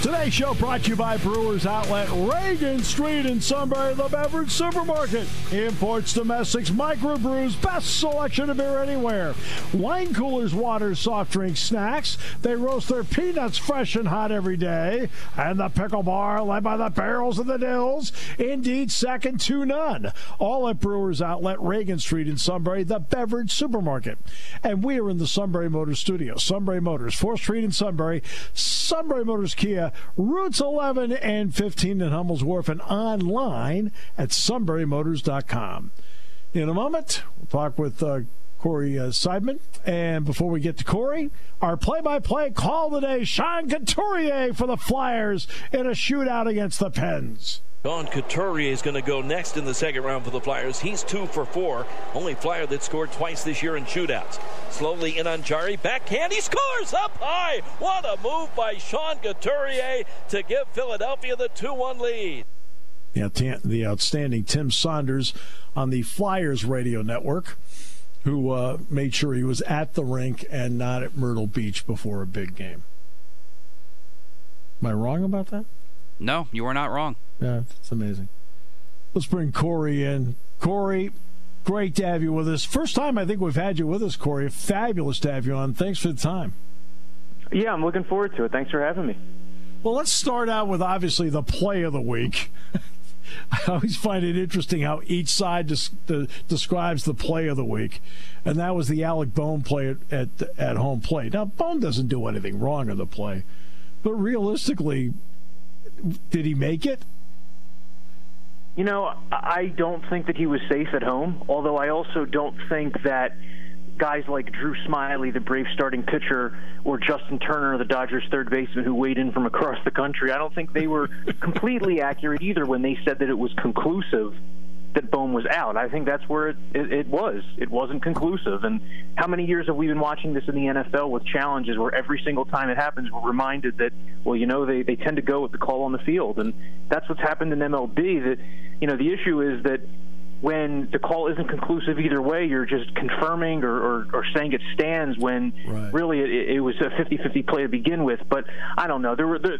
Today's show brought to you by Brewers Outlet, Reagan Street in Sunbury, the beverage supermarket. Imports, domestics, microbrews, best selection of beer anywhere. Wine coolers, waters, soft drinks, snacks. They roast their peanuts fresh and hot every day. And the pickle bar, led by the barrels and the dills. Indeed, second to none. All at Brewers Outlet, Reagan Street in Sunbury, the beverage supermarket. And we are in the Sunbury Motors studio. Sunbury Motors, 4th Street in Sunbury. Sunbury Motors Kia routes 11 and 15 in Hummel's Wharf, and online at sunburymotors.com. In a moment, we'll talk with uh, Corey uh, Seidman. And before we get to Corey, our play by play call today Sean Couturier for the Flyers in a shootout against the Pens. Sean Couturier is going to go next in the second round for the Flyers. He's two for four. Only Flyer that scored twice this year in shootouts. Slowly in on Jarry. Backhand. He scores up high. What a move by Sean Couturier to give Philadelphia the 2 1 lead. Yeah, the outstanding Tim Saunders on the Flyers radio network, who uh, made sure he was at the rink and not at Myrtle Beach before a big game. Am I wrong about that? No, you are not wrong. Yeah, it's amazing. Let's bring Corey in. Corey, great to have you with us. First time I think we've had you with us, Corey. Fabulous to have you on. Thanks for the time. Yeah, I'm looking forward to it. Thanks for having me. Well, let's start out with obviously the play of the week. I always find it interesting how each side des- describes the play of the week, and that was the Alec Bohm play at, at, at home plate. Now, Bohm doesn't do anything wrong in the play, but realistically, did he make it? You know, I don't think that he was safe at home, although I also don't think that guys like Drew Smyly, the Brave starting pitcher, or Justin Turner, the Dodgers third baseman who weighed in from across the country, I don't think they were completely accurate either when they said that it was conclusive that Bohm was out. I think that's where it, it, it, was. It wasn't conclusive. And how many years have we been watching this in the NFL with challenges where every single time it happens, we're reminded that, well, you know, they, they tend to go with the call on the field. And that's what's happened in MLB. That, you know, the issue is that when the call isn't conclusive either way, you're just confirming or, or, or saying it stands when right. really it, it, was a 50-50 play to begin with. But I don't know. There were the,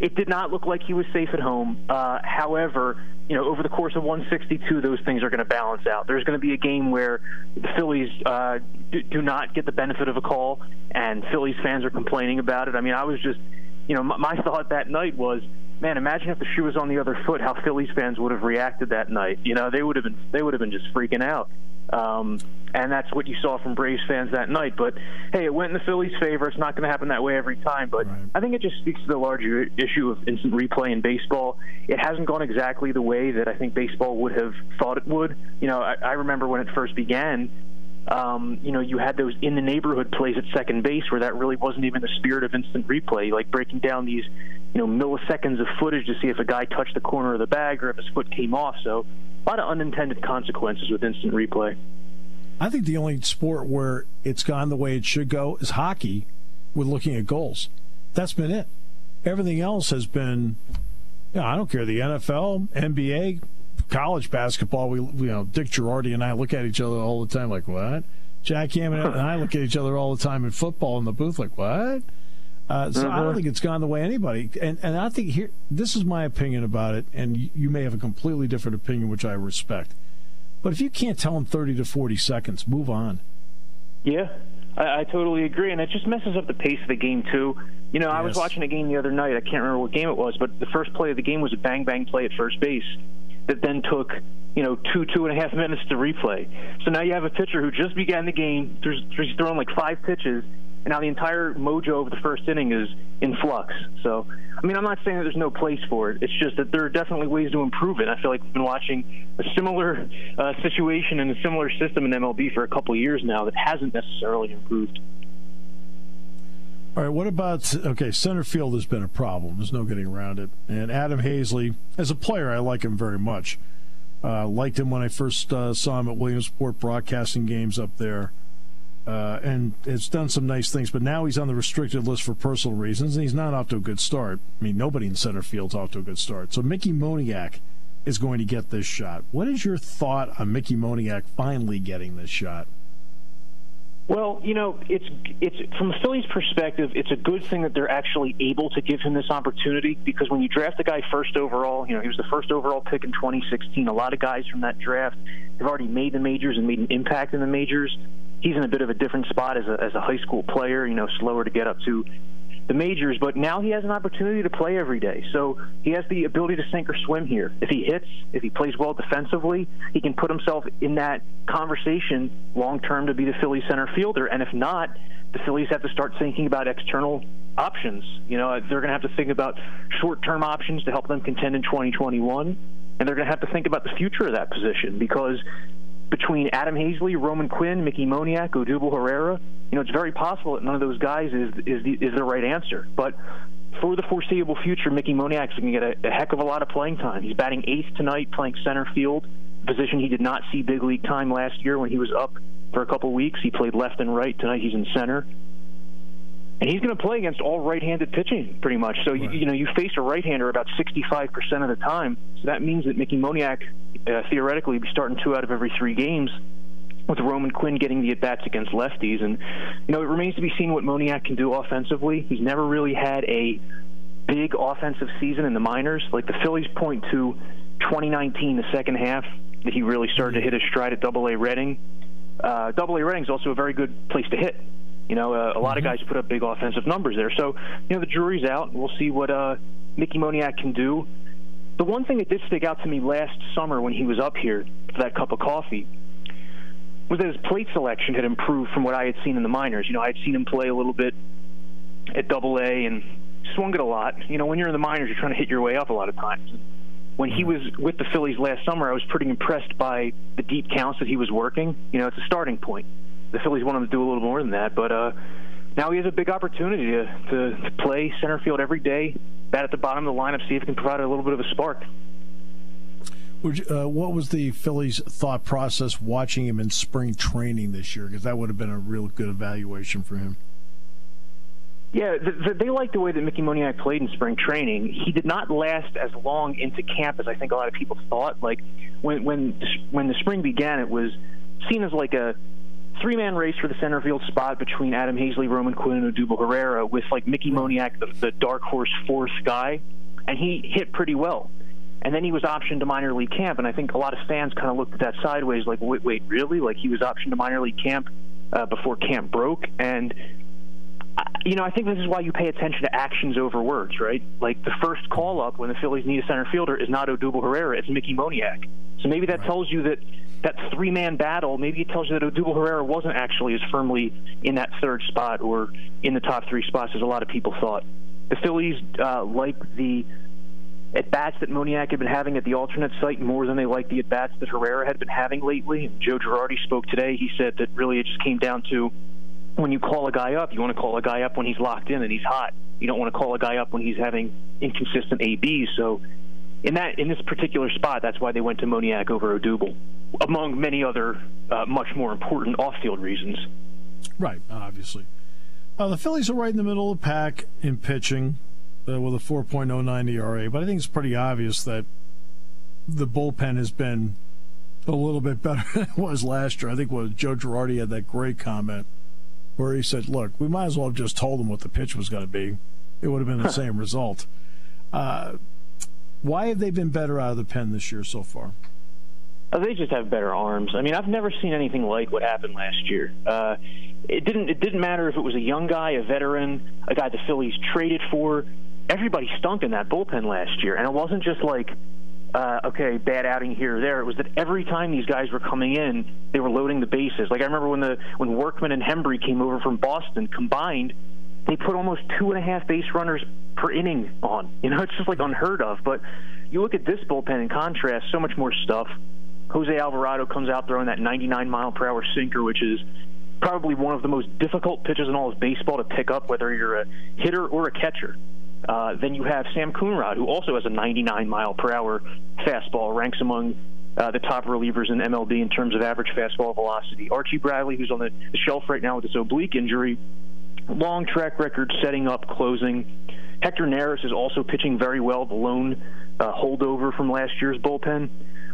it did not look like he was safe at home. Uh, however, you know, over the course of 162, those things are going to balance out. There's going to be a game where the Phillies uh, do, do not get the benefit of a call, and Phillies fans are complaining about it. I mean, I was just, you know, my, my thought that night was man, imagine if the shoe was on the other foot, how Phillies fans would have reacted that night. You know, they would have been they would have been just freaking out. Um, and that's what you saw from Braves fans that night. But hey, it went in the Phillies' favor. It's not going to happen that way every time. But right. I think it just speaks to the larger issue of instant replay in baseball. It hasn't gone exactly the way that I think baseball would have thought it would. You know, I, I remember when it first began um, you know, you had those in the neighborhood plays at second base where that really wasn't even the spirit of instant replay, like breaking down these, you know, milliseconds of footage to see if a guy touched the corner of the bag or if his foot came off. So a lot of unintended consequences with instant replay. I think the only sport where it's gone the way it should go is hockey with looking at goals. That's been it. Everything else has been, you know, I don't care, the NFL, NBA, college basketball, we you know Dick Jerardi and I look at each other all the time like what? Jack Ham and I look at each other all the time in football in the booth like what? Uh, so I don't mm-hmm. think it's gone the way anybody. And and I think here this is my opinion about it, and you may have a completely different opinion, which I respect. But if you can't tell in thirty to forty seconds, move on. Yeah, I, I totally agree, and it just messes up the pace of the game too. You know, yes. I was watching a game the other night. I can't remember what game it was, but the first play of the game was a bang bang play at first base, that then took you know two two and a half minutes to replay. So now you have a pitcher who just began the game. He's thrown like five pitches, and now the entire mojo of the first inning is in flux. So I mean, I'm not saying that there's no place for it. It's just that there are definitely ways to improve it. I feel like we've been watching a similar uh, situation and a similar system in MLB for a couple years now that hasn't necessarily improved. All right, what about okay? Center field has been a problem. There's no getting around it. And Adam Haseley, as a player, I like him very much. Uh, liked him when I first uh, saw him at Williamsport broadcasting games up there, uh, and it's done some nice things. But now he's on the restricted list for personal reasons, and he's not off to a good start. I mean, nobody in center field's off to a good start. So Mickey Moniak is going to get this shot. What is your thought on Mickey Moniak finally getting this shot? Well, you know, it's it's from the Phillies' perspective, it's a good thing that they're actually able to give him this opportunity because when you draft a guy first overall, you know, he was the first overall pick in 2016. A lot of guys from that draft have already made the majors and made an impact in the majors. He's in a bit of a different spot as a as a high school player, you know, slower to get up to the majors, but now he has an opportunity to play every day. So he has the ability to sink or swim here. If he hits, if he plays well defensively, he can put himself in that conversation long term to be the Phillies center fielder. And if not, the Phillies have to start thinking about external options. You know, they're going to have to think about short term options to help them contend in 2021. And they're going to have to think about the future of that position because between Adam Haseley, Roman Quinn, Mickey Moniak, Odubel Herrera, you know, it's very possible that none of those guys is is the, is the right answer. But for the foreseeable future, Mickey Moniak's going to get a, a heck of a lot of playing time. He's batting eighth tonight, playing center field, position he did not see big league time last year when he was up for a couple weeks. He played left and right. Tonight he's in center. And he's going to play against all right-handed pitching, pretty much. So right. you, you know you face a right-hander about 65% of the time. So that means that Mickey Moniak uh, theoretically be starting two out of every three games with Roman Quinn getting the at bats against lefties. And, you know, it remains to be seen what Moniak can do offensively. He's never really had a big offensive season in the minors. Like the Phillies point to 2019, the second half, that he really started to hit his stride at Double A Reading. Uh, Double A Reading is also a very good place to hit. You know, uh, a lot of mm-hmm. guys put up big offensive numbers there. So, you know, the jury's out. We'll see what uh, Mickey Moniak can do. The one thing that did stick out to me last summer when he was up here for that cup of coffee was that his plate selection had improved from what I had seen in the minors. You know, I had seen him play a little bit at Double A and swung it a lot. You know, when you're in the minors, you're trying to hit your way up a lot of times. When he was with the Phillies last summer, I was pretty impressed by the deep counts that he was working. You know, it's a starting point. The Phillies want him to do a little more than that, but uh, now he has a big opportunity to, to, to play center field every day, bat at the bottom of the lineup, see if he can provide a little bit of a spark. Uh, what was the Phillies' thought process watching him in spring training this year? Because that would have been a real good evaluation for him. Yeah, the, the, they liked the way that Mickey Moniak played in spring training. He did not last as long into camp as I think a lot of people thought. Like when when when the spring began, it was seen as like a three man race for the center field spot between Adam Haseley, Roman Quinn, and Odubel Herrera, with like Mickey Moniak, the, the dark horse fourth guy, and he hit pretty well. And then he was optioned to minor league camp, and I think a lot of fans kind of looked at that sideways, like, wait, wait, really? Like he was optioned to minor league camp uh, before camp broke, and uh, you know, I think this is why you pay attention to actions over words, right? Like the first call up when the Phillies need a center fielder is not Odubel Herrera, it's Mickey Moniak. So maybe that right. tells you that that three man battle, maybe it tells you that Odubel Herrera wasn't actually as firmly in that third spot or in the top three spots as a lot of people thought. The Phillies uh, like the at bats that Moniak had been having at the alternate site more than they liked the at bats that Herrera had been having lately. Joe Girardi spoke today. He said that really it just came down to when you call a guy up, you want to call a guy up when he's locked in and he's hot. You don't want to call a guy up when he's having inconsistent ABs. So in that in this particular spot, that's why they went to Moniak over Odubel, among many other uh, much more important off-field reasons. Right, obviously. Uh, the Phillies are right in the middle of the pack in pitching uh, with a 4.09 ERA, but I think it's pretty obvious that the bullpen has been a little bit better than it was last year. I think what Joe Girardi had that great comment where he said, "Look, we might as well have just told them what the pitch was going to be; it would have been the same result." Uh, why have they been better out of the pen this year so far? Uh, they just have better arms. I mean, I've never seen anything like what happened last year. Uh, it didn't. It didn't matter if it was a young guy, a veteran, a guy the Phillies traded for. Everybody stunk in that bullpen last year, and it wasn't just like, uh, okay, bad outing here or there. It was that every time these guys were coming in, they were loading the bases. Like I remember when the when Workman and Hembree came over from Boston combined they put almost two and a half base runners per inning on. You know, it's just like unheard of. But you look at this bullpen in contrast, so much more stuff. Jose Alvarado comes out throwing that 99 mile per hour sinker, which is probably one of the most difficult pitches in all of baseball to pick up, whether you're a hitter or a catcher. Uh, then you have Sam Coonrod, who also has a 99 mile per hour fastball, ranks among uh, the top relievers in MLB in terms of average fastball velocity. Archie Bradley, who's on the, shelf right now with this oblique injury, long track record setting up, closing. Hector Neris is also pitching very well, the lone uh, holdover from last year's bullpen.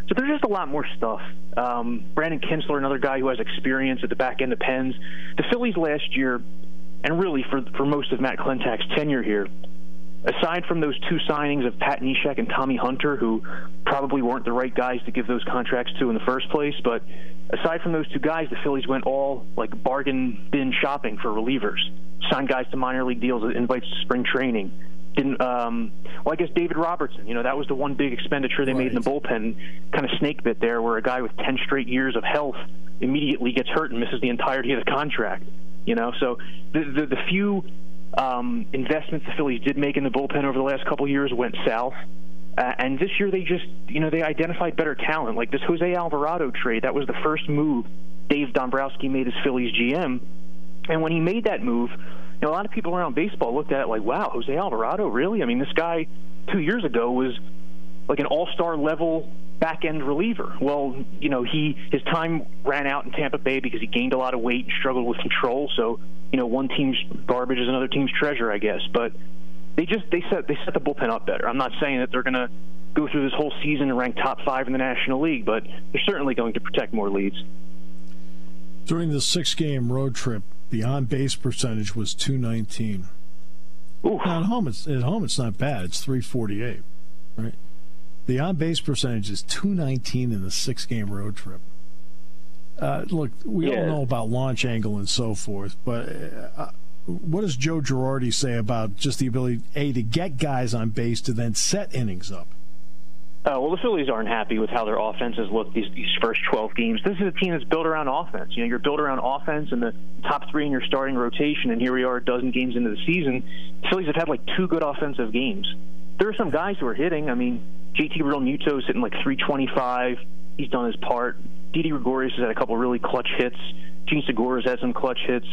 So there's just a lot more stuff. Um, Brandon Kintzler, another guy who has experience at the back end of pens. The Phillies last year, and really for for most of Matt Klentak's tenure here, aside from those two signings of Pat Neshek and Tommy Hunter, who probably weren't the right guys to give those contracts to in the first place, but aside from those two guys, the Phillies went all like bargain bin shopping for relievers, signed guys to minor league deals, invites to spring training. Didn't um, well, I guess David Robertson. You know, that was the one big expenditure they right. made in the bullpen, kind of snake bit there, where a guy with ten straight years of health immediately gets hurt and misses the entirety of the contract. You know, so the the, the few um, investments the Phillies did make in the bullpen over the last couple years went south. Uh, and this year they just, you know, they identified better talent. Like this Jose Alvarado trade, that was the first move Dave Dombrowski made as Phillies GM. And when he made that move, you know, a lot of people around baseball looked at it like, wow, Jose Alvarado, really? I mean, this guy two years ago was like an all-star level back end reliever. Well, you know, he his time ran out in Tampa Bay because he gained a lot of weight and struggled with control. So, you know, one team's garbage is another team's treasure, I guess. But they just they set they set the bullpen up better. I'm not saying that they're going to go through this whole season and rank top five in the National League, but they're certainly going to protect more leads. During the six game road trip, the on base percentage was 219. Now, at home, it's at home. It's not bad. It's 348, right? The on base percentage is 219 in the six game road trip. Uh, look, we yeah. all know about launch angle and so forth, but uh, what does Joe Girardi say about just the ability, A, to get guys on base to then set innings up? Uh, well, the Phillies aren't happy with how their offenses look these, these first 12 games. This is a team that's built around offense. You know, you're built around offense and the top three in your starting rotation, and here we are a dozen games into the season. The Phillies have had like two good offensive games. There are some guys who are hitting. I mean, JT Realmuto is hitting like 325. He's done his part. Didi Gregorius has had a couple really clutch hits. Jean Segura's had some clutch hits.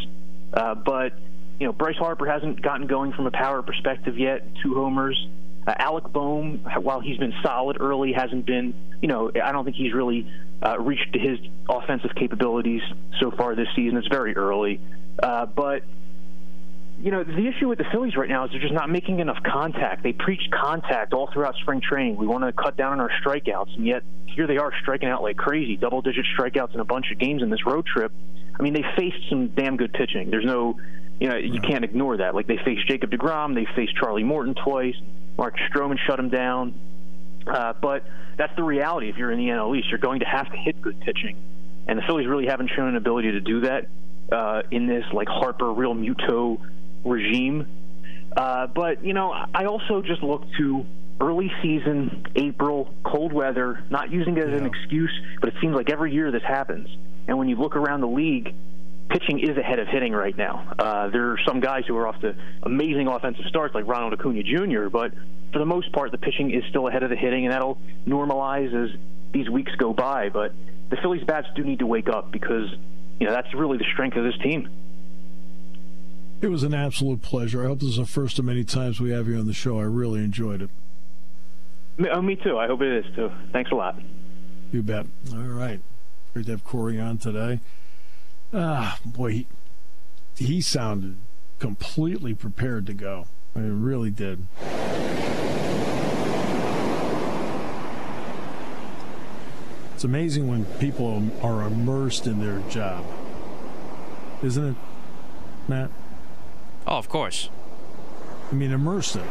Uh, but, you know, Bryce Harper hasn't gotten going from a power perspective yet. Two homers. Uh, Alec Bohm, while he's been solid early, hasn't been, you know, I don't think he's really uh, reached his offensive capabilities so far this season. It's very early. Uh, but, you know, the issue with the Phillies right now is they're just not making enough contact. They preached contact all throughout spring training. We want to cut down on our strikeouts, and yet here they are striking out like crazy, double digit strikeouts in a bunch of games in this road trip. I mean, they faced some damn good pitching. There's no, you know, you can't ignore that. Like they faced Jacob DeGrom, they faced Charlie Morton twice. Mark Stroman shut him down. Uh, but that's the reality. If you're in the NL East, you're going to have to hit good pitching, and the Phillies really haven't shown an ability to do that uh, in this like Harper Realmuto regime. Uh, but you know, I also just look to early season, April, cold weather, not using it as an excuse, but it seems like every year this happens. And when you look around the league, pitching is ahead of hitting right now. Uh, there are some guys who are off to amazing offensive starts, like Ronald Acuna Jr., but for the most part, the pitching is still ahead of the hitting, and that'll normalize as these weeks go by. But the Phillies bats do need to wake up because you know that's really the strength of this team. It was an absolute pleasure. I hope this is the first of many times we have you on the show. I really enjoyed it. Oh, me too. I hope it is too. Thanks a lot. You bet. All right. Great to have Corey on today. Ah, boy, he, he sounded completely prepared to go. I mean, really did. It's amazing when people are immersed in their job, isn't it, Matt? Oh, of course. I mean, it.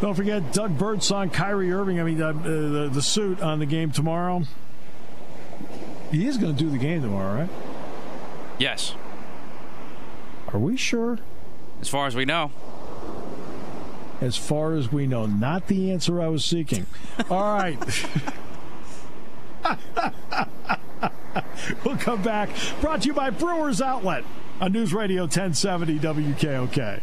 Don't forget Doug Birdsong, Kyrie Irving. I mean, uh, the, the suit on the game tomorrow. He is going to do the game tomorrow, right? Yes. Are we sure? As far as we know. As far as we know. Not the answer I was seeking. All right. we'll come back. Brought to you by Brewers Outlet on News Radio 1070 WKOK.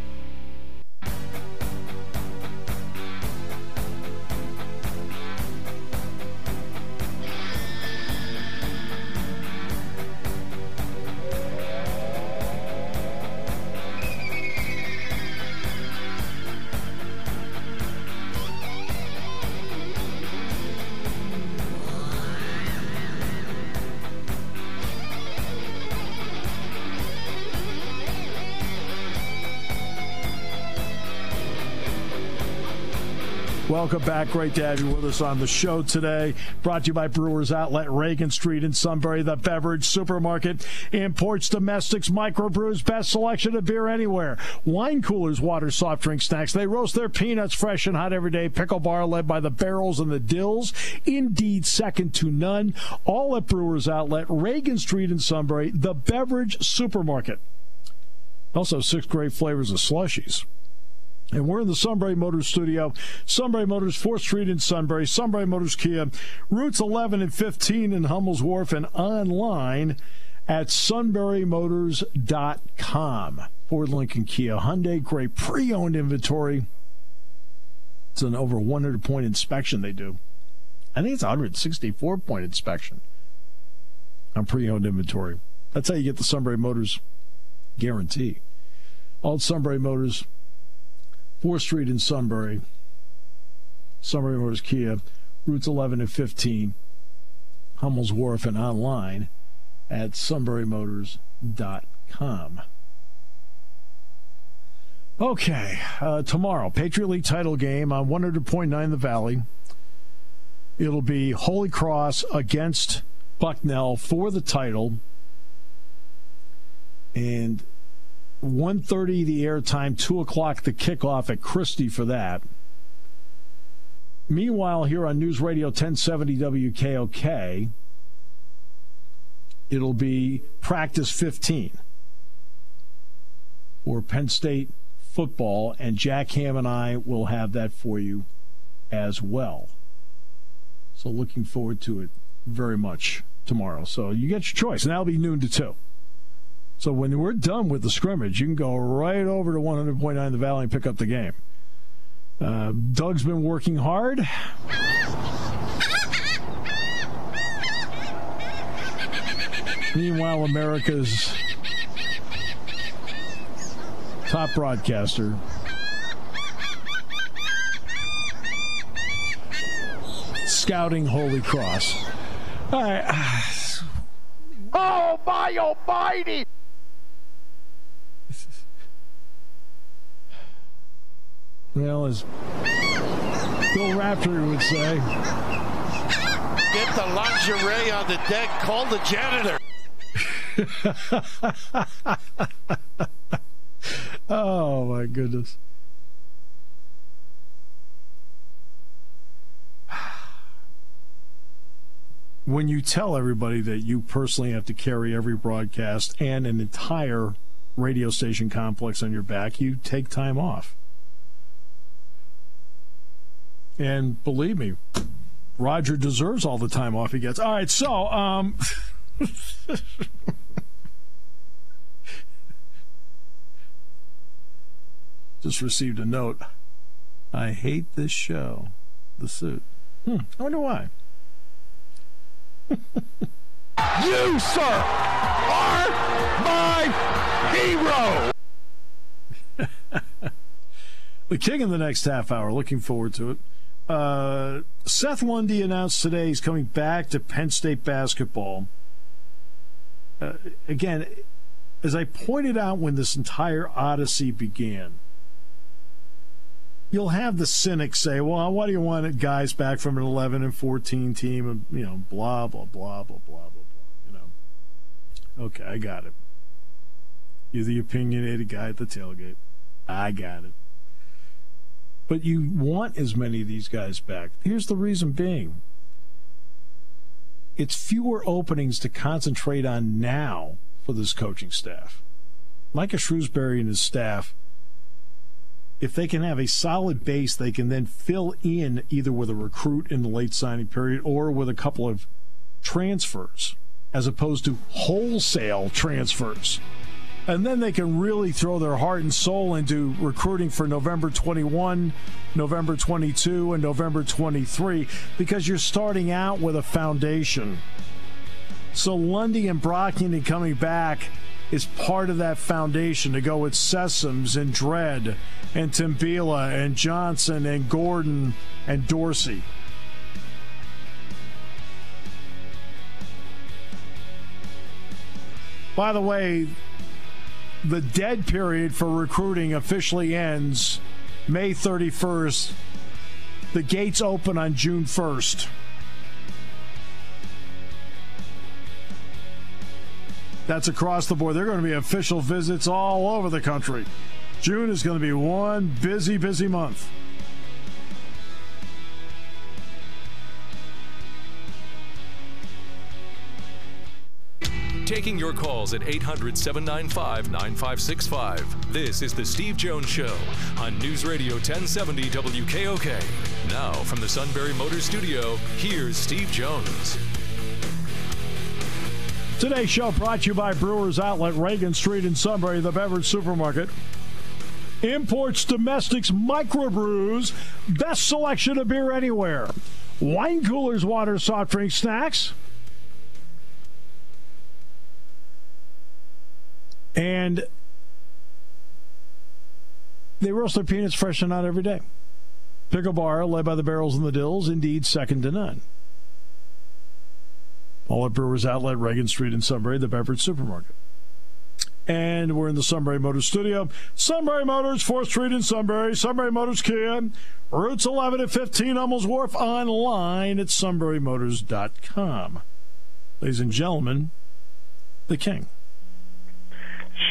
Welcome back. Great to have you with us on the show today. Brought to you by Brewers Outlet, Reagan Street in Sunbury, the beverage supermarket. Imports, domestics, microbrews, best selection of beer anywhere. Wine coolers, water, soft drink, snacks. They roast their peanuts fresh and hot every day. Pickle bar led by the barrels and the dills. Indeed, second to none. All at Brewers Outlet, Reagan Street in Sunbury, the beverage supermarket. Also, six great flavors of slushies. And we're in the Sunbury Motors studio. Sunbury Motors, 4th Street in Sunbury. Sunbury Motors Kia, routes 11 and 15 in Hummel's Wharf, and online at sunburymotors.com. Ford Lincoln Kia Hyundai, great pre owned inventory. It's an over 100 point inspection they do. I think it's 164 point inspection on pre owned inventory. That's how you get the Sunbury Motors guarantee. All Sunbury Motors 4th Street in Sunbury, Sunbury Motors Kia, routes 11 and 15, Hummel's Wharf, and online at sunburymotors.com. Okay, uh, tomorrow, Patriot League title game on 100.9 The Valley. It'll be Holy Cross against Bucknell for the title. And 1.30 the airtime, 2 o'clock the kickoff at Christy for that. Meanwhile, here on News Radio 1070 WKOK, it'll be practice 15 for Penn State football, and Jack Ham and I will have that for you as well. So looking forward to it very much tomorrow. So you get your choice, and that'll be noon to 2. So when we're done with the scrimmage, you can go right over to 100.9 The Valley and pick up the game. Uh, Doug's been working hard. Meanwhile, America's top broadcaster. Scouting Holy Cross. All right. Oh, my almighty! Well, as Bill Raftery would say, get the lingerie on the deck, call the janitor. oh, my goodness. When you tell everybody that you personally have to carry every broadcast and an entire radio station complex on your back, you take time off. And believe me, Roger deserves all the time off he gets. All right, so um, just received a note. I hate this show. The suit. Hmm, I wonder why. you, sir, are my hero. the king in the next half hour. Looking forward to it. Uh, Seth Lundy announced today he's coming back to Penn State basketball. Uh, again, as I pointed out when this entire odyssey began, you'll have the cynics say, "Well, why do you want guys back from an 11 and 14 team?" And you know, blah blah blah blah blah blah blah. You know, okay, I got it. You're the opinionated guy at the tailgate. I got it. But you want as many of these guys back. Here's the reason being it's fewer openings to concentrate on now for this coaching staff. Micah Shrewsberry and his staff, if they can have a solid base, they can then fill in either with a recruit in the late signing period or with a couple of transfers, as opposed to wholesale transfers and then they can really throw their heart and soul into recruiting for November 21, November 22, and November 23 because you're starting out with a foundation. So Lundy and Brockington coming back is part of that foundation to go with Sessoms and Dread and Tsimbila and Johnson and Gordon and Dorsey. By the way, the dead period for recruiting officially ends May 31st. The gates open on June 1st. That's across the board. There are going to be official visits all over the country. June is going to be one busy, busy month. Taking your calls at 800 795 9565. This is The Steve Jones Show on News Radio 1070 WKOK. Now, from the Sunbury Motors Studio, here's Steve Jones. Today's show brought to you by Brewers Outlet, Reagan Street in Sunbury, the beverage supermarket. Imports, domestics, microbrews, best selection of beer anywhere. Wine coolers, water, soft drink, snacks. And they roast their peanuts fresh and out every day. Pickle Bar, led by the Barrels and the Dills, indeed second to none. All at Brewers Outlet, Reagan Street in Sunbury, the beverage supermarket. And we're in the Sunbury Motors studio. Sunbury Motors, 4th Street in Sunbury. Sunbury Motors Kia. Routes 11 and 15, Hummels Wharf. Online at sunburymotors.com. Ladies and gentlemen, the King.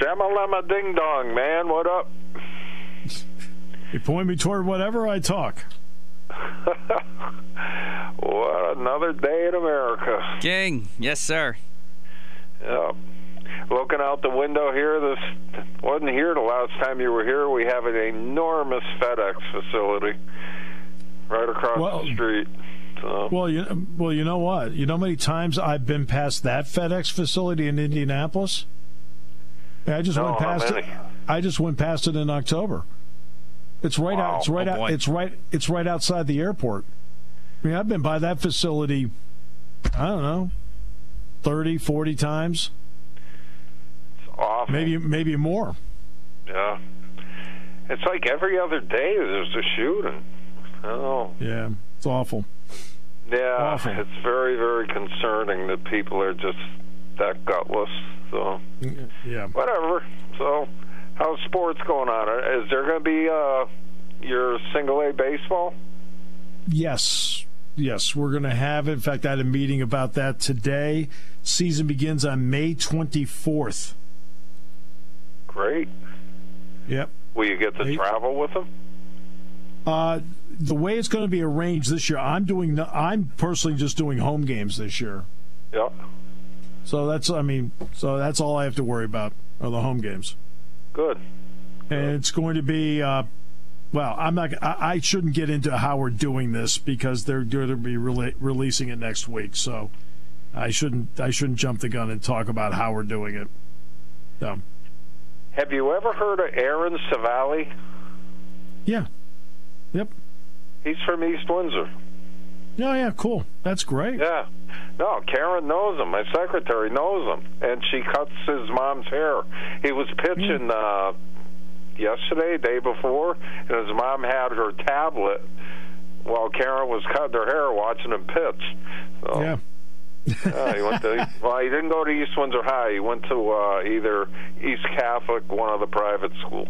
Shamalama ding dong, man. What up? You point me toward whatever I talk. what another day in America. King, yes, sir. Yeah. Looking out the window here, this wasn't here the last time you were here. We have an enormous FedEx facility right across well, the street. So. Well, you well, you know what? You know how many times I've been past that FedEx facility in Indianapolis? I just no, went past it. I just went past it in October. It's right wow. out. It's right oh, out. It's right. It's right outside the airport. I mean, I've been by that facility. I don't know, 30, 40 times. It's awful. Maybe maybe more. Yeah. It's like every other day there's a shooting. Oh. Yeah, it's awful. Yeah, awful. it's very very concerning that people are just that gutless. So yeah, whatever. So how's sports going on? Is there going to be uh, your single A baseball? Yes, yes, we're going to have. it. In fact, I had a meeting about that today. Season begins on May twenty fourth. Great. Yep. Will you get to Eight. travel with them? Uh, the way it's going to be arranged this year, I'm doing. I'm personally just doing home games this year. Yeah. So that's, I mean, so that's all I have to worry about are the home games. Good. And it's going to be, uh, well, I'm not. I, I, shouldn't get into how we're doing this because they're going to be re- releasing it next week. So I shouldn't. I shouldn't jump the gun and talk about how we're doing it. So. Have you ever heard of Aaron Civale? Yeah. Yep. He's from East Windsor. Oh yeah, cool. That's great. Yeah. No, Karen knows him. My secretary knows him, and she cuts his mom's hair. He was pitching mm. uh, yesterday, day before, and his mom had her tablet while Karen was cutting her hair watching him pitch. So, Yeah. uh, he went to well, he didn't go to East Windsor High. He went to uh, either East Catholic, one of the private schools.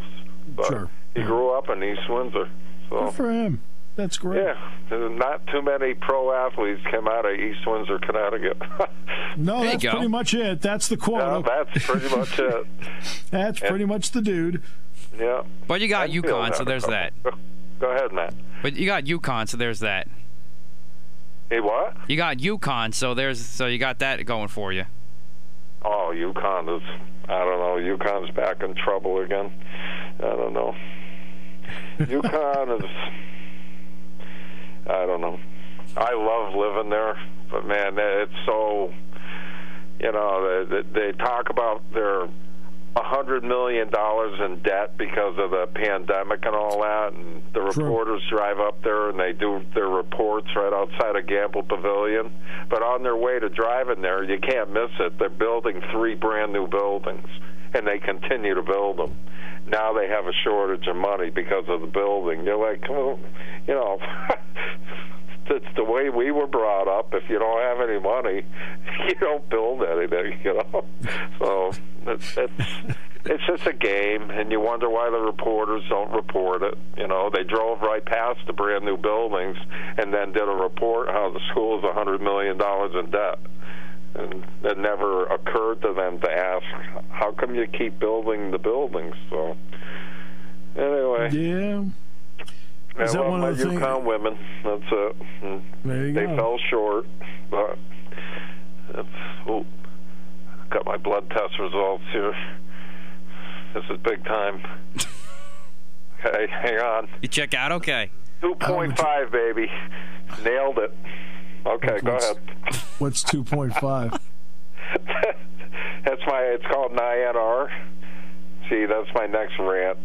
But Sure. He grew up in East Windsor. So Good for him. That's great. yeah, not too many pro athletes came out of East Windsor, Connecticut. No, There that's pretty much it. That's the yeah, quote. that's pretty much it. that's pretty much the dude. Yeah. But you got Enfield UConn, so there's that. Go ahead, Matt. But you got UConn, so there's that. Hey, what? You got UConn, so there's so you got that going for you. Oh, UConn is. I don't know. UConn's back in trouble again. I don't know. UConn is. I don't know. I love living there, but man, it's so. You know, they, they talk about their a hundred million dollars in debt because of the pandemic and all that, and the True. reporters drive up there and they do their reports right outside of Gampel Pavilion. But on their way to driving there, you can't miss it. They're building three brand new buildings, and they continue to build them. Now they have a shortage of money because of the building. You're like, well, you know. It's the way we were brought up. If you don't have any money, you don't build anything. You know, so it's it's, it's just a game, and you wonder why the reporters don't report it. You know, they drove right past the brand new buildings and then did a report how the school is a hundred million dollars in debt. And it never occurred to them to ask, how come you keep building the buildings? So, anyway, Yeah. I Is that love one of the things- women. That's it. And There you they go. fell short, but it's, oh, got my blood test results here. This is big time. Okay, hang on. You check out, okay. 2.5, baby. Nailed it. Okay, go ahead. What's 2.5? that's my, it's called NINR. See, that's my next rant.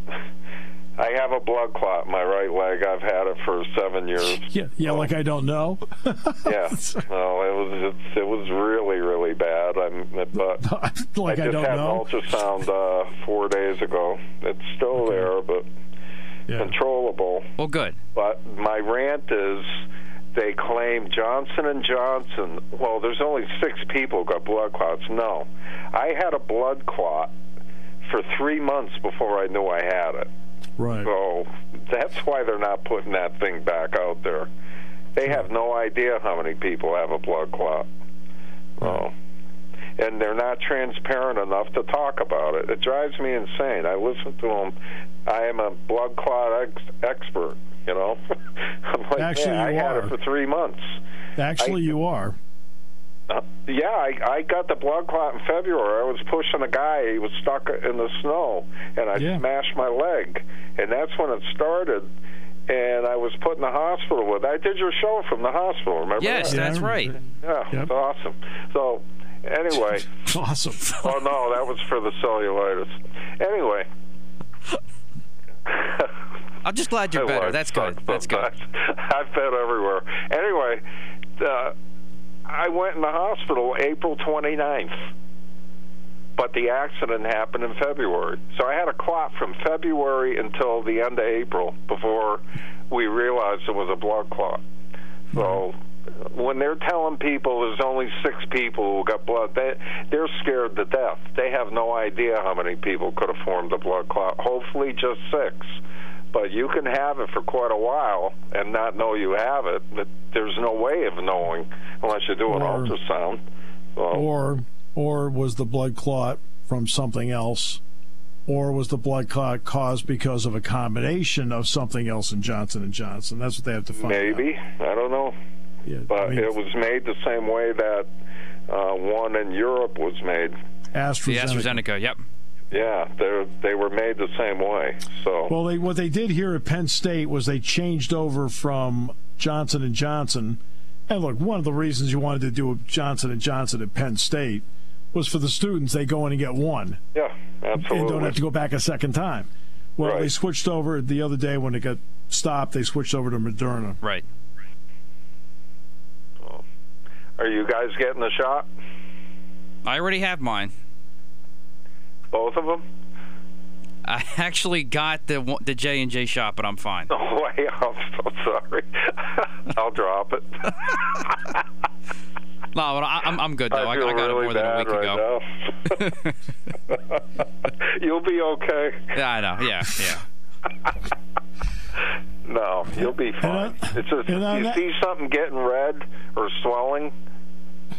I have a blood clot in my right leg. I've had it for seven years. Yeah, yeah, like I don't know. Yeah, no, it was it's, it was really really bad. I'm, but like I I, just don't had know. an ultrasound uh, four days ago. It's still there, but Yeah. controllable. Well, good. But my rant is they claim Johnson and Johnson. Well, there's only six people who got blood clots. No, I had a blood clot for three months before I knew I had it. Right. So that's why they're not putting that thing back out there. They have no idea how many people have a blood clot. So, and they're not transparent enough to talk about it. It drives me insane. I listen to them. I am a blood clot ex- expert. You know, I'm like, Actually, yeah, I you had are. it for three months. Actually, you are. Uh, yeah, I, I got the blood clot in February. I was pushing a guy. He was stuck in the snow, and I Yeah. smashed my leg. And that's when it started. And I was put in the hospital with. I did your show from the hospital. Remember? Yes, that? that's right. Yeah, Yep. it's awesome. So, anyway, Awesome. oh no, that was for the cellulitis. Anyway. I'm just glad you're better. That's good. That's good. I've been everywhere. Anyway, uh, I went in the hospital April 29th, but the accident happened in February. So I had a clot from February until the end of April before we realized it was a blood clot. So when they're telling people there's only six people who got blood, they they're scared to death. They have no idea how many people could have formed a blood clot. Hopefully, just six. But you can have it for quite a while and not know you have it. But there's no way of knowing unless you do an Or- ultrasound. So, Or, or was the blood clot from something else? Or was the blood clot caused because of a combination of something else in Johnson and Johnson? That's what they have to find out. maybe I don't know. Yeah, But I mean, it was made the same way that uh, one in Europe was made. The AstraZeneca. AstraZeneca. Yep. Yeah, they they were made the same way. So Well, they, what they did here at Penn State was they changed over from Johnson and Johnson. And look, one of the reasons you wanted to do Johnson and Johnson at Penn State was for the students. They go in and get one yeah, absolutely. and don't have to go back a second time. Well, Right. they switched over the other day when it got stopped. They switched over to Moderna. Right. Are you guys getting the shot? I already have mine. Both of them? I actually got the the J and J shot, but I'm fine. Oh, wait, I'm so sorry. I'll drop it. no, but I, am I'm good though. I, I, I got really it more than a week right ago. you'll be okay. Yeah, I know. Yeah, yeah. no, you'll be fine. it's just you that, see something getting red or swelling.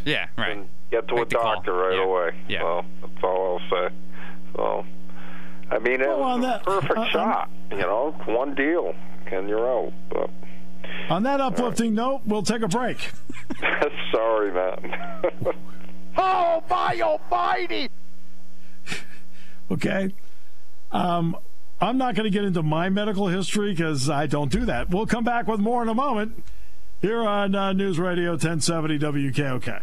Yeah, right. Get to Make a doctor call. right yeah. away. Yeah. So that's all I'll say. So, I mean, it well, was a that, perfect uh, shot. You know, one deal, and you're out. But on that uplifting right. note, we'll take a break. Sorry, man. oh my almighty! okay. Um, I'm not going to get into my medical history because I don't do that. We'll come back with more in a moment here on uh, News Radio 1070 WKOK.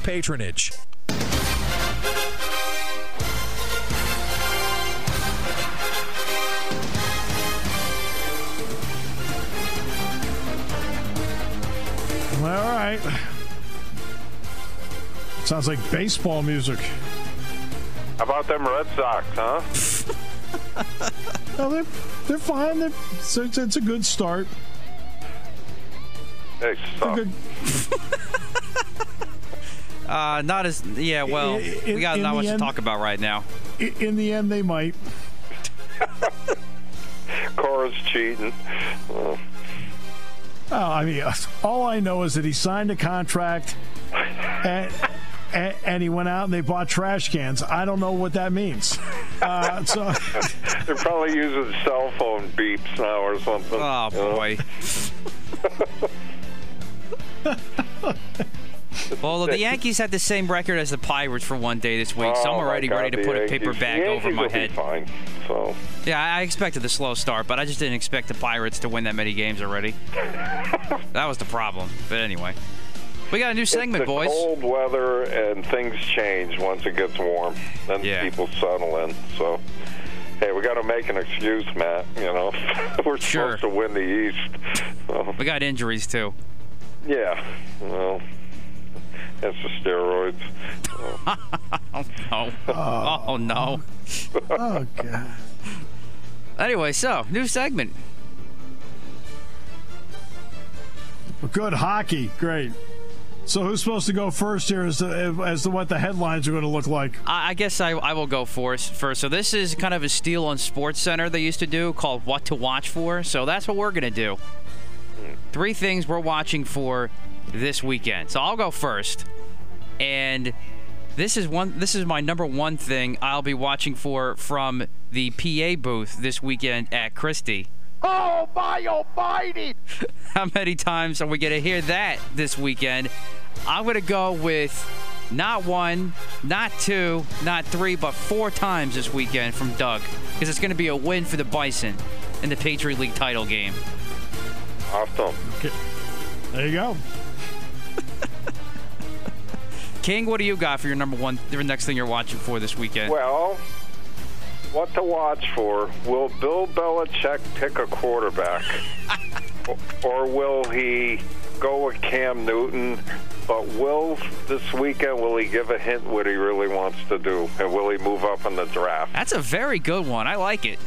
patronage. All right. Sounds like baseball music. How about them Red Sox, huh? no, they're, they're fine. They're, it's, it's a good start. They suck. Good... uh, not as yeah. Well, in, we got not much end, to talk about right now. In the end, they might. Cora's cheating. Oh. oh, I mean, all I know is that he signed a contract, and, and, and he went out and they bought trash cans. I don't know what that means. Uh, so they're probably using cell phone beeps now or something. Oh boy. Well, the Yankees had the same record as the Pirates for one day this week, oh, so I'm oh, already God, ready to put Yankees. a paper bag over my head. Fine. So. Yeah, I expected the slow start, but I just didn't expect the Pirates to win that many games already. that was the problem. But anyway, we got a new segment, boys. Cold weather and things change once it gets warm. Then yeah. people settle in. So. Hey, we got to make an excuse, Matt. You know, we're sure. supposed to win the East. So. We got injuries too. Yeah, well, that's the steroids. oh no! Oh, oh no! oh god. Anyway, so new segment. Good hockey, great. So who's supposed to go first here as to, as to what the headlines are going to look like? I guess I, I will go first. First, so this is kind of a steal on Sports Center they used to do called "What to Watch For." So that's what we're going to do. Hmm. Three things we're watching for this weekend. So I'll go first, and this is one. This is my number one thing I'll be watching for from the PA booth this weekend at Christy. Oh my almighty! How many times are we going to hear that this weekend? I'm going to go with not one, not two, not three, but four times this weekend from Doug because it's going to be a win for the Bison in the Patriot League title game. Awesome. Okay. There you go. King, what do you got for your number one, the next thing you're watching for this weekend? Well, what to watch for? Will Bill Belichick pick a quarterback? or will he go with Cam Newton? But will this weekend will he give a hint what he really wants to do, and will he move up in the draft? That's a very good one. I like it.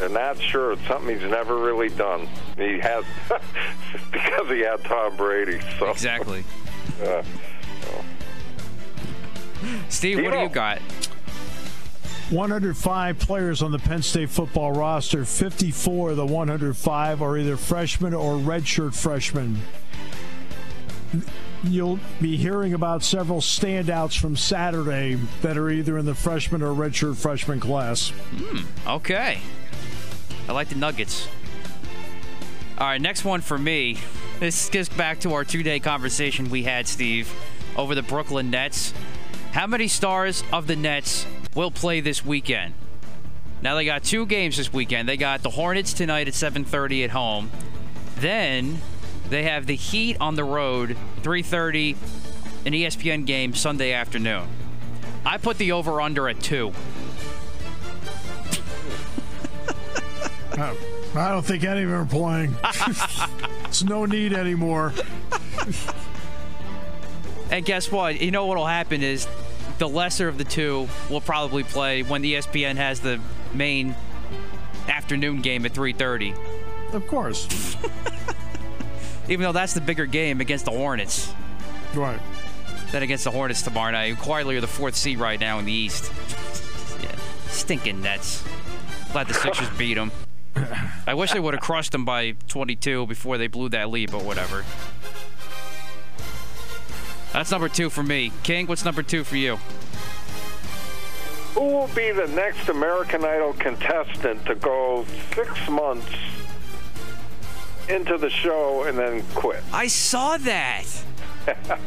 And that's sure it's something he's never really done. He has because he had Tom Brady. So exactly. Uh, so. Steve, what do you got? 105 players on the Penn State football roster. 54 of the 105 are either freshmen or redshirt freshmen. You'll be hearing about several standouts from Saturday that are either in the freshman or redshirt freshman class. Hmm, okay. I like the Nuggets. All right, next one for me. This gets back to our two day conversation we had, Steve, over the Brooklyn Nets. How many stars of the Nets will play this weekend? Now they got two games this weekend. They got the Hornets tonight at 7:30 at home. Then they have the Heat on the road, 3:30, an ESPN game Sunday afternoon. I put the over under at two. I don't think any of them are playing. It's no need anymore. And guess what? You know what'll happen is the lesser of the two will probably play when the ESPN has the main afternoon game at 3:30. Of course. Even though that's the bigger game against the Hornets. Right. Then against the Hornets tomorrow night. Quietly are the fourth seed right now in the East. Yeah. Stinking Nets. Glad the Sixers beat them. I wish they would have crushed them by 22 before they blew that lead, but whatever. That's number two for me. King, what's number two for you? Who will be the next American Idol contestant to go six months into the show and then quit? I saw that.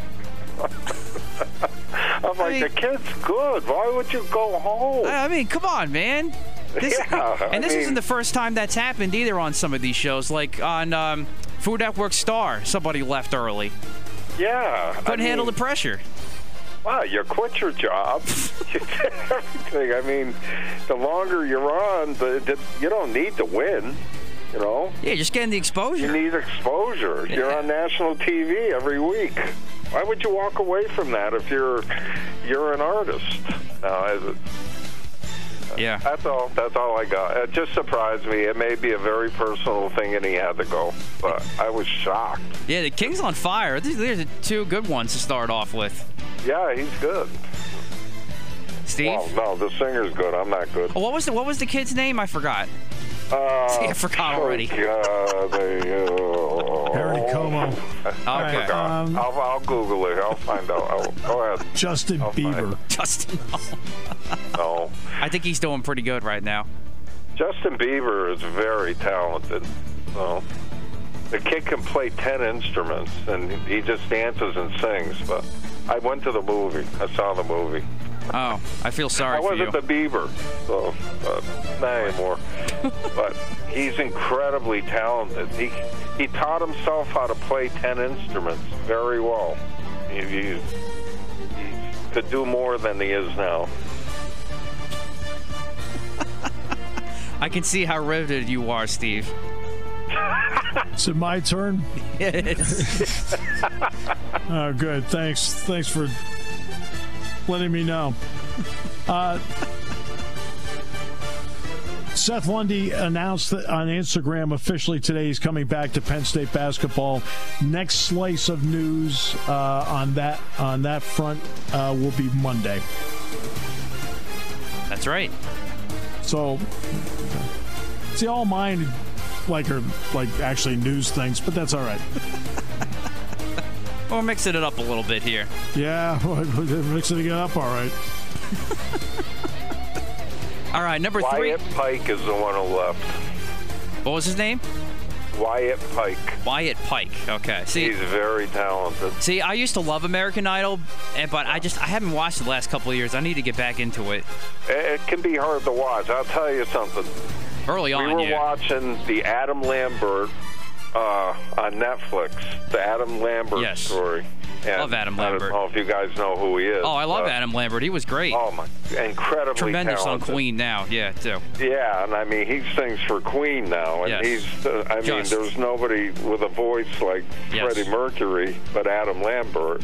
I'm like, mean- the kid's good. Why would you go home? I mean, come on, man. This, Yeah, I and this mean- isn't the first time that's happened either on some of these shows. Like on um, Food Network Star, somebody left early. yeah. Couldn't handle the pressure. Wow, you quit your job. you did everything. I mean, the longer you're on, the, the, you don't need to win. You know, Yeah, just getting the exposure. you need exposure. You're on national TV every week. Why would you walk away from that if you're you're an artist? No, as- Yeah. that's all. That's all I got. It just surprised me. It may be a very personal thing, and he had to go. But I was shocked. Yeah, the King's on fire. These, are two good ones to start off with. Yeah, he's good. Steve? Well, no, the singer's good. I'm not good. What was the what was the kid's name? I forgot. Uh, See, I forgot already. Oh, God, they, uh, Harry Como. Okay. I forgot. Um, I'll, I'll Google it. I'll find out. I'll, go ahead. Justin I'll Bieber. it. Justin. No. I think he's doing pretty good right now. Justin Bieber is very talented. So the kid can play ten instruments, and he just dances and sings. But I went to the movie. I saw the movie. Oh, I feel sorry I for you. wasn't the Beaver, so uh, not anymore. but he's incredibly talented. He he taught himself how to play ten instruments very well. He, he, he could do more than he is now. I can see how riveted you are, Steve. Is it my turn? Yes. Oh, good. Thanks. Thanks for letting me know. Uh, Seth Lundy announced that on Instagram officially today he's coming back to Penn State basketball. Next slice of news uh, on that on that front uh, will be Monday. That's right. So, see, all mine like are like actually news things, but that's all right. We're mixing it up a little bit here. Yeah, we're mixing it up. All right. All right, number three. Wyatt Pike is the one who left. What was his name? Wyatt Pike. Wyatt Pike. Okay. See, He's very talented. see, I used to love American Idol, but I just I haven't watched the last couple of years. I need to get back into it. It it can be hard to watch. I'll tell you something. Early on, We were yeah. watching the Adam Lambert uh, on Netflix, the Adam Lambert Yes. story. And Love Adam Lambert. I don't know if you guys know who he is. Oh, I love Adam Lambert. He was great. Oh my, incredibly Tremendous talented. on Queen now. Yeah, too. Yeah, and I mean he sings for Queen now, and Yes. he's. Uh, I mean, there's nobody with a voice like Yes. Freddie Mercury, but Adam Lambert.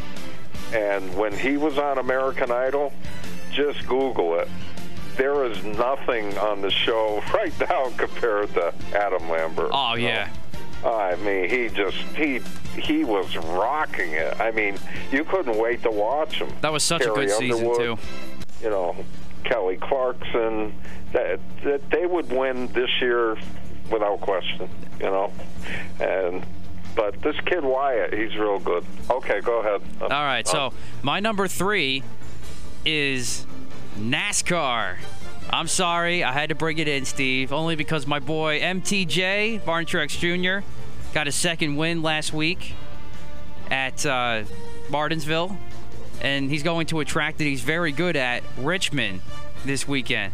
And when he was on American Idol, just Google it. There is nothing on the show right now compared to Adam Lambert. Oh yeah. I mean, he just he he was rocking it. I mean, you couldn't wait to watch him. That was such a good season Underwood, too. You know, Kelly Clarkson. That, that they would win this year without question. You know, and but this kid Wyatt, he's real good. Okay, go ahead. All right, so uh, my number three is NASCAR. I'm sorry, I had to bring it in, Steve, only because my boy MTJ, Barn Truex Jr., got a second win last week at uh, Martinsville, and he's going to a track that he's very good at, Richmond, this weekend.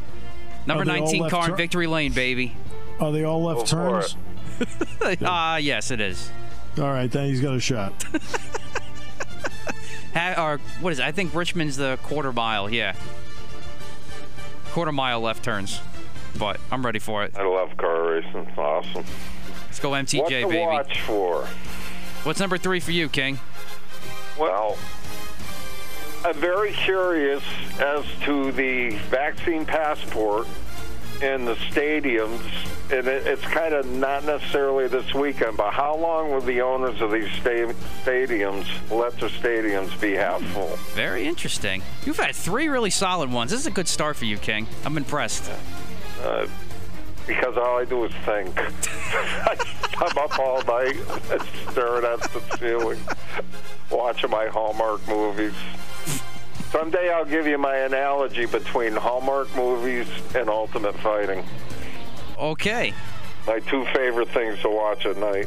Number Are they all 19 car in tur- Victory Lane, baby. Are they all left Go turns? Ah, yes, it is. All right, then he's got a shot. Ha- or what is it? I think Richmond's the quarter mile. Yeah, quarter mile left turns. But I'm ready for it. I love car racing. Awesome. Let's go MTJ, what to baby. watch for? What's number three for you, King? Well, I'm very curious as to the vaccine passport in the stadiums. And it, it's kind of not necessarily this weekend, but how long will the owners of these sta- stadiums let their stadiums be half full? Very interesting. You've had three really solid ones. This is a good start for you, King. I'm impressed. Uh, because all I do is think. I'm up all night staring at the ceiling, watching my Hallmark movies. Someday I'll give you my analogy between Hallmark movies and Ultimate Fighting. Okay. My two favorite things to watch at night.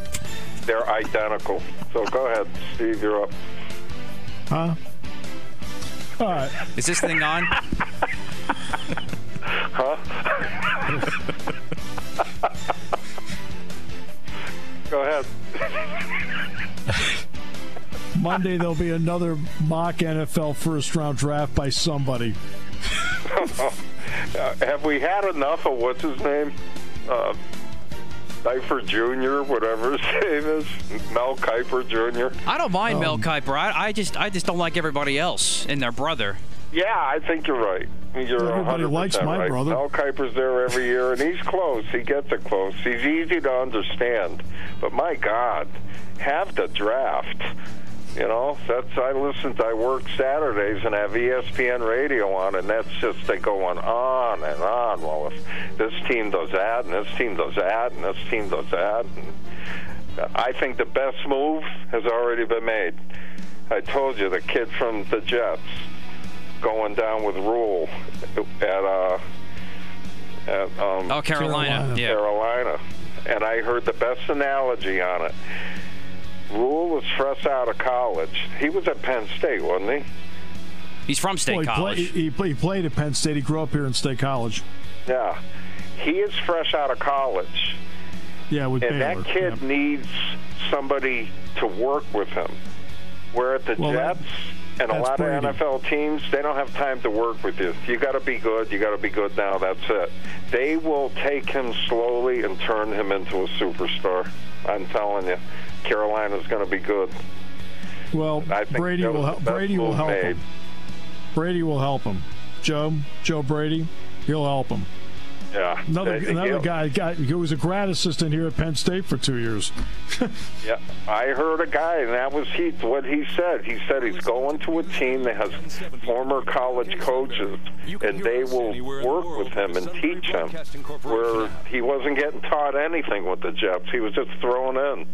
They're identical. So go ahead, Steve, you're up. Huh? All right. Is this thing on? Huh? go ahead. Monday there'll be another mock NFL first round draft by somebody. Uh, have we had enough of what's his name? Uh, Kiefer Jr., whatever his name is, Mel Kiper Jr. I don't mind Um, Mel Kiper. I, I just I just don't like everybody else and their brother. Yeah, I think you're right. You're Everybody 100% likes my right. brother. Mel Kiper's there every year, and he's close. He gets it close. He's easy to understand. But my God, have the draft. You know, that's I listen. to I work Saturdays and have ESPN radio on, and that's just they going on and on. Well, if this team does that, and this team does that, and this team does that, and I think the best move has already been made. I told you the kid from the Jets going down with Rhule at uh at um Oh, Carolina. Carolina. Yeah. Carolina, and I heard the best analogy on it. Rhule was fresh out of college. He was at Penn State, wasn't he? He's from State Well, he, play, College. he, he played at Penn State. He grew up here in State College. Yeah. He is fresh out of college. Yeah, with And Baylor. that kid Yep. needs somebody to work with him. Where at the Well, that- Jets and a lot Brady. of NFL teams, they don't have time to work with you. You got to be good. You got to be good now. That's it. They will take him slowly and turn him into a superstar. I'm telling you, Carolina's going to be good. Well, I think Brady will help. Brady will help made. him. Brady will help him. Joe, Joe Brady, he'll help him. Yeah. Another They- another guy, guy who was a grad assistant here at Penn State for two years. Yeah, I heard a guy, and that was he. What he said. He said he's going to a team that has former college coaches, and they will work with him and teach him. Where he wasn't getting taught anything with the Jets, he was just thrown in.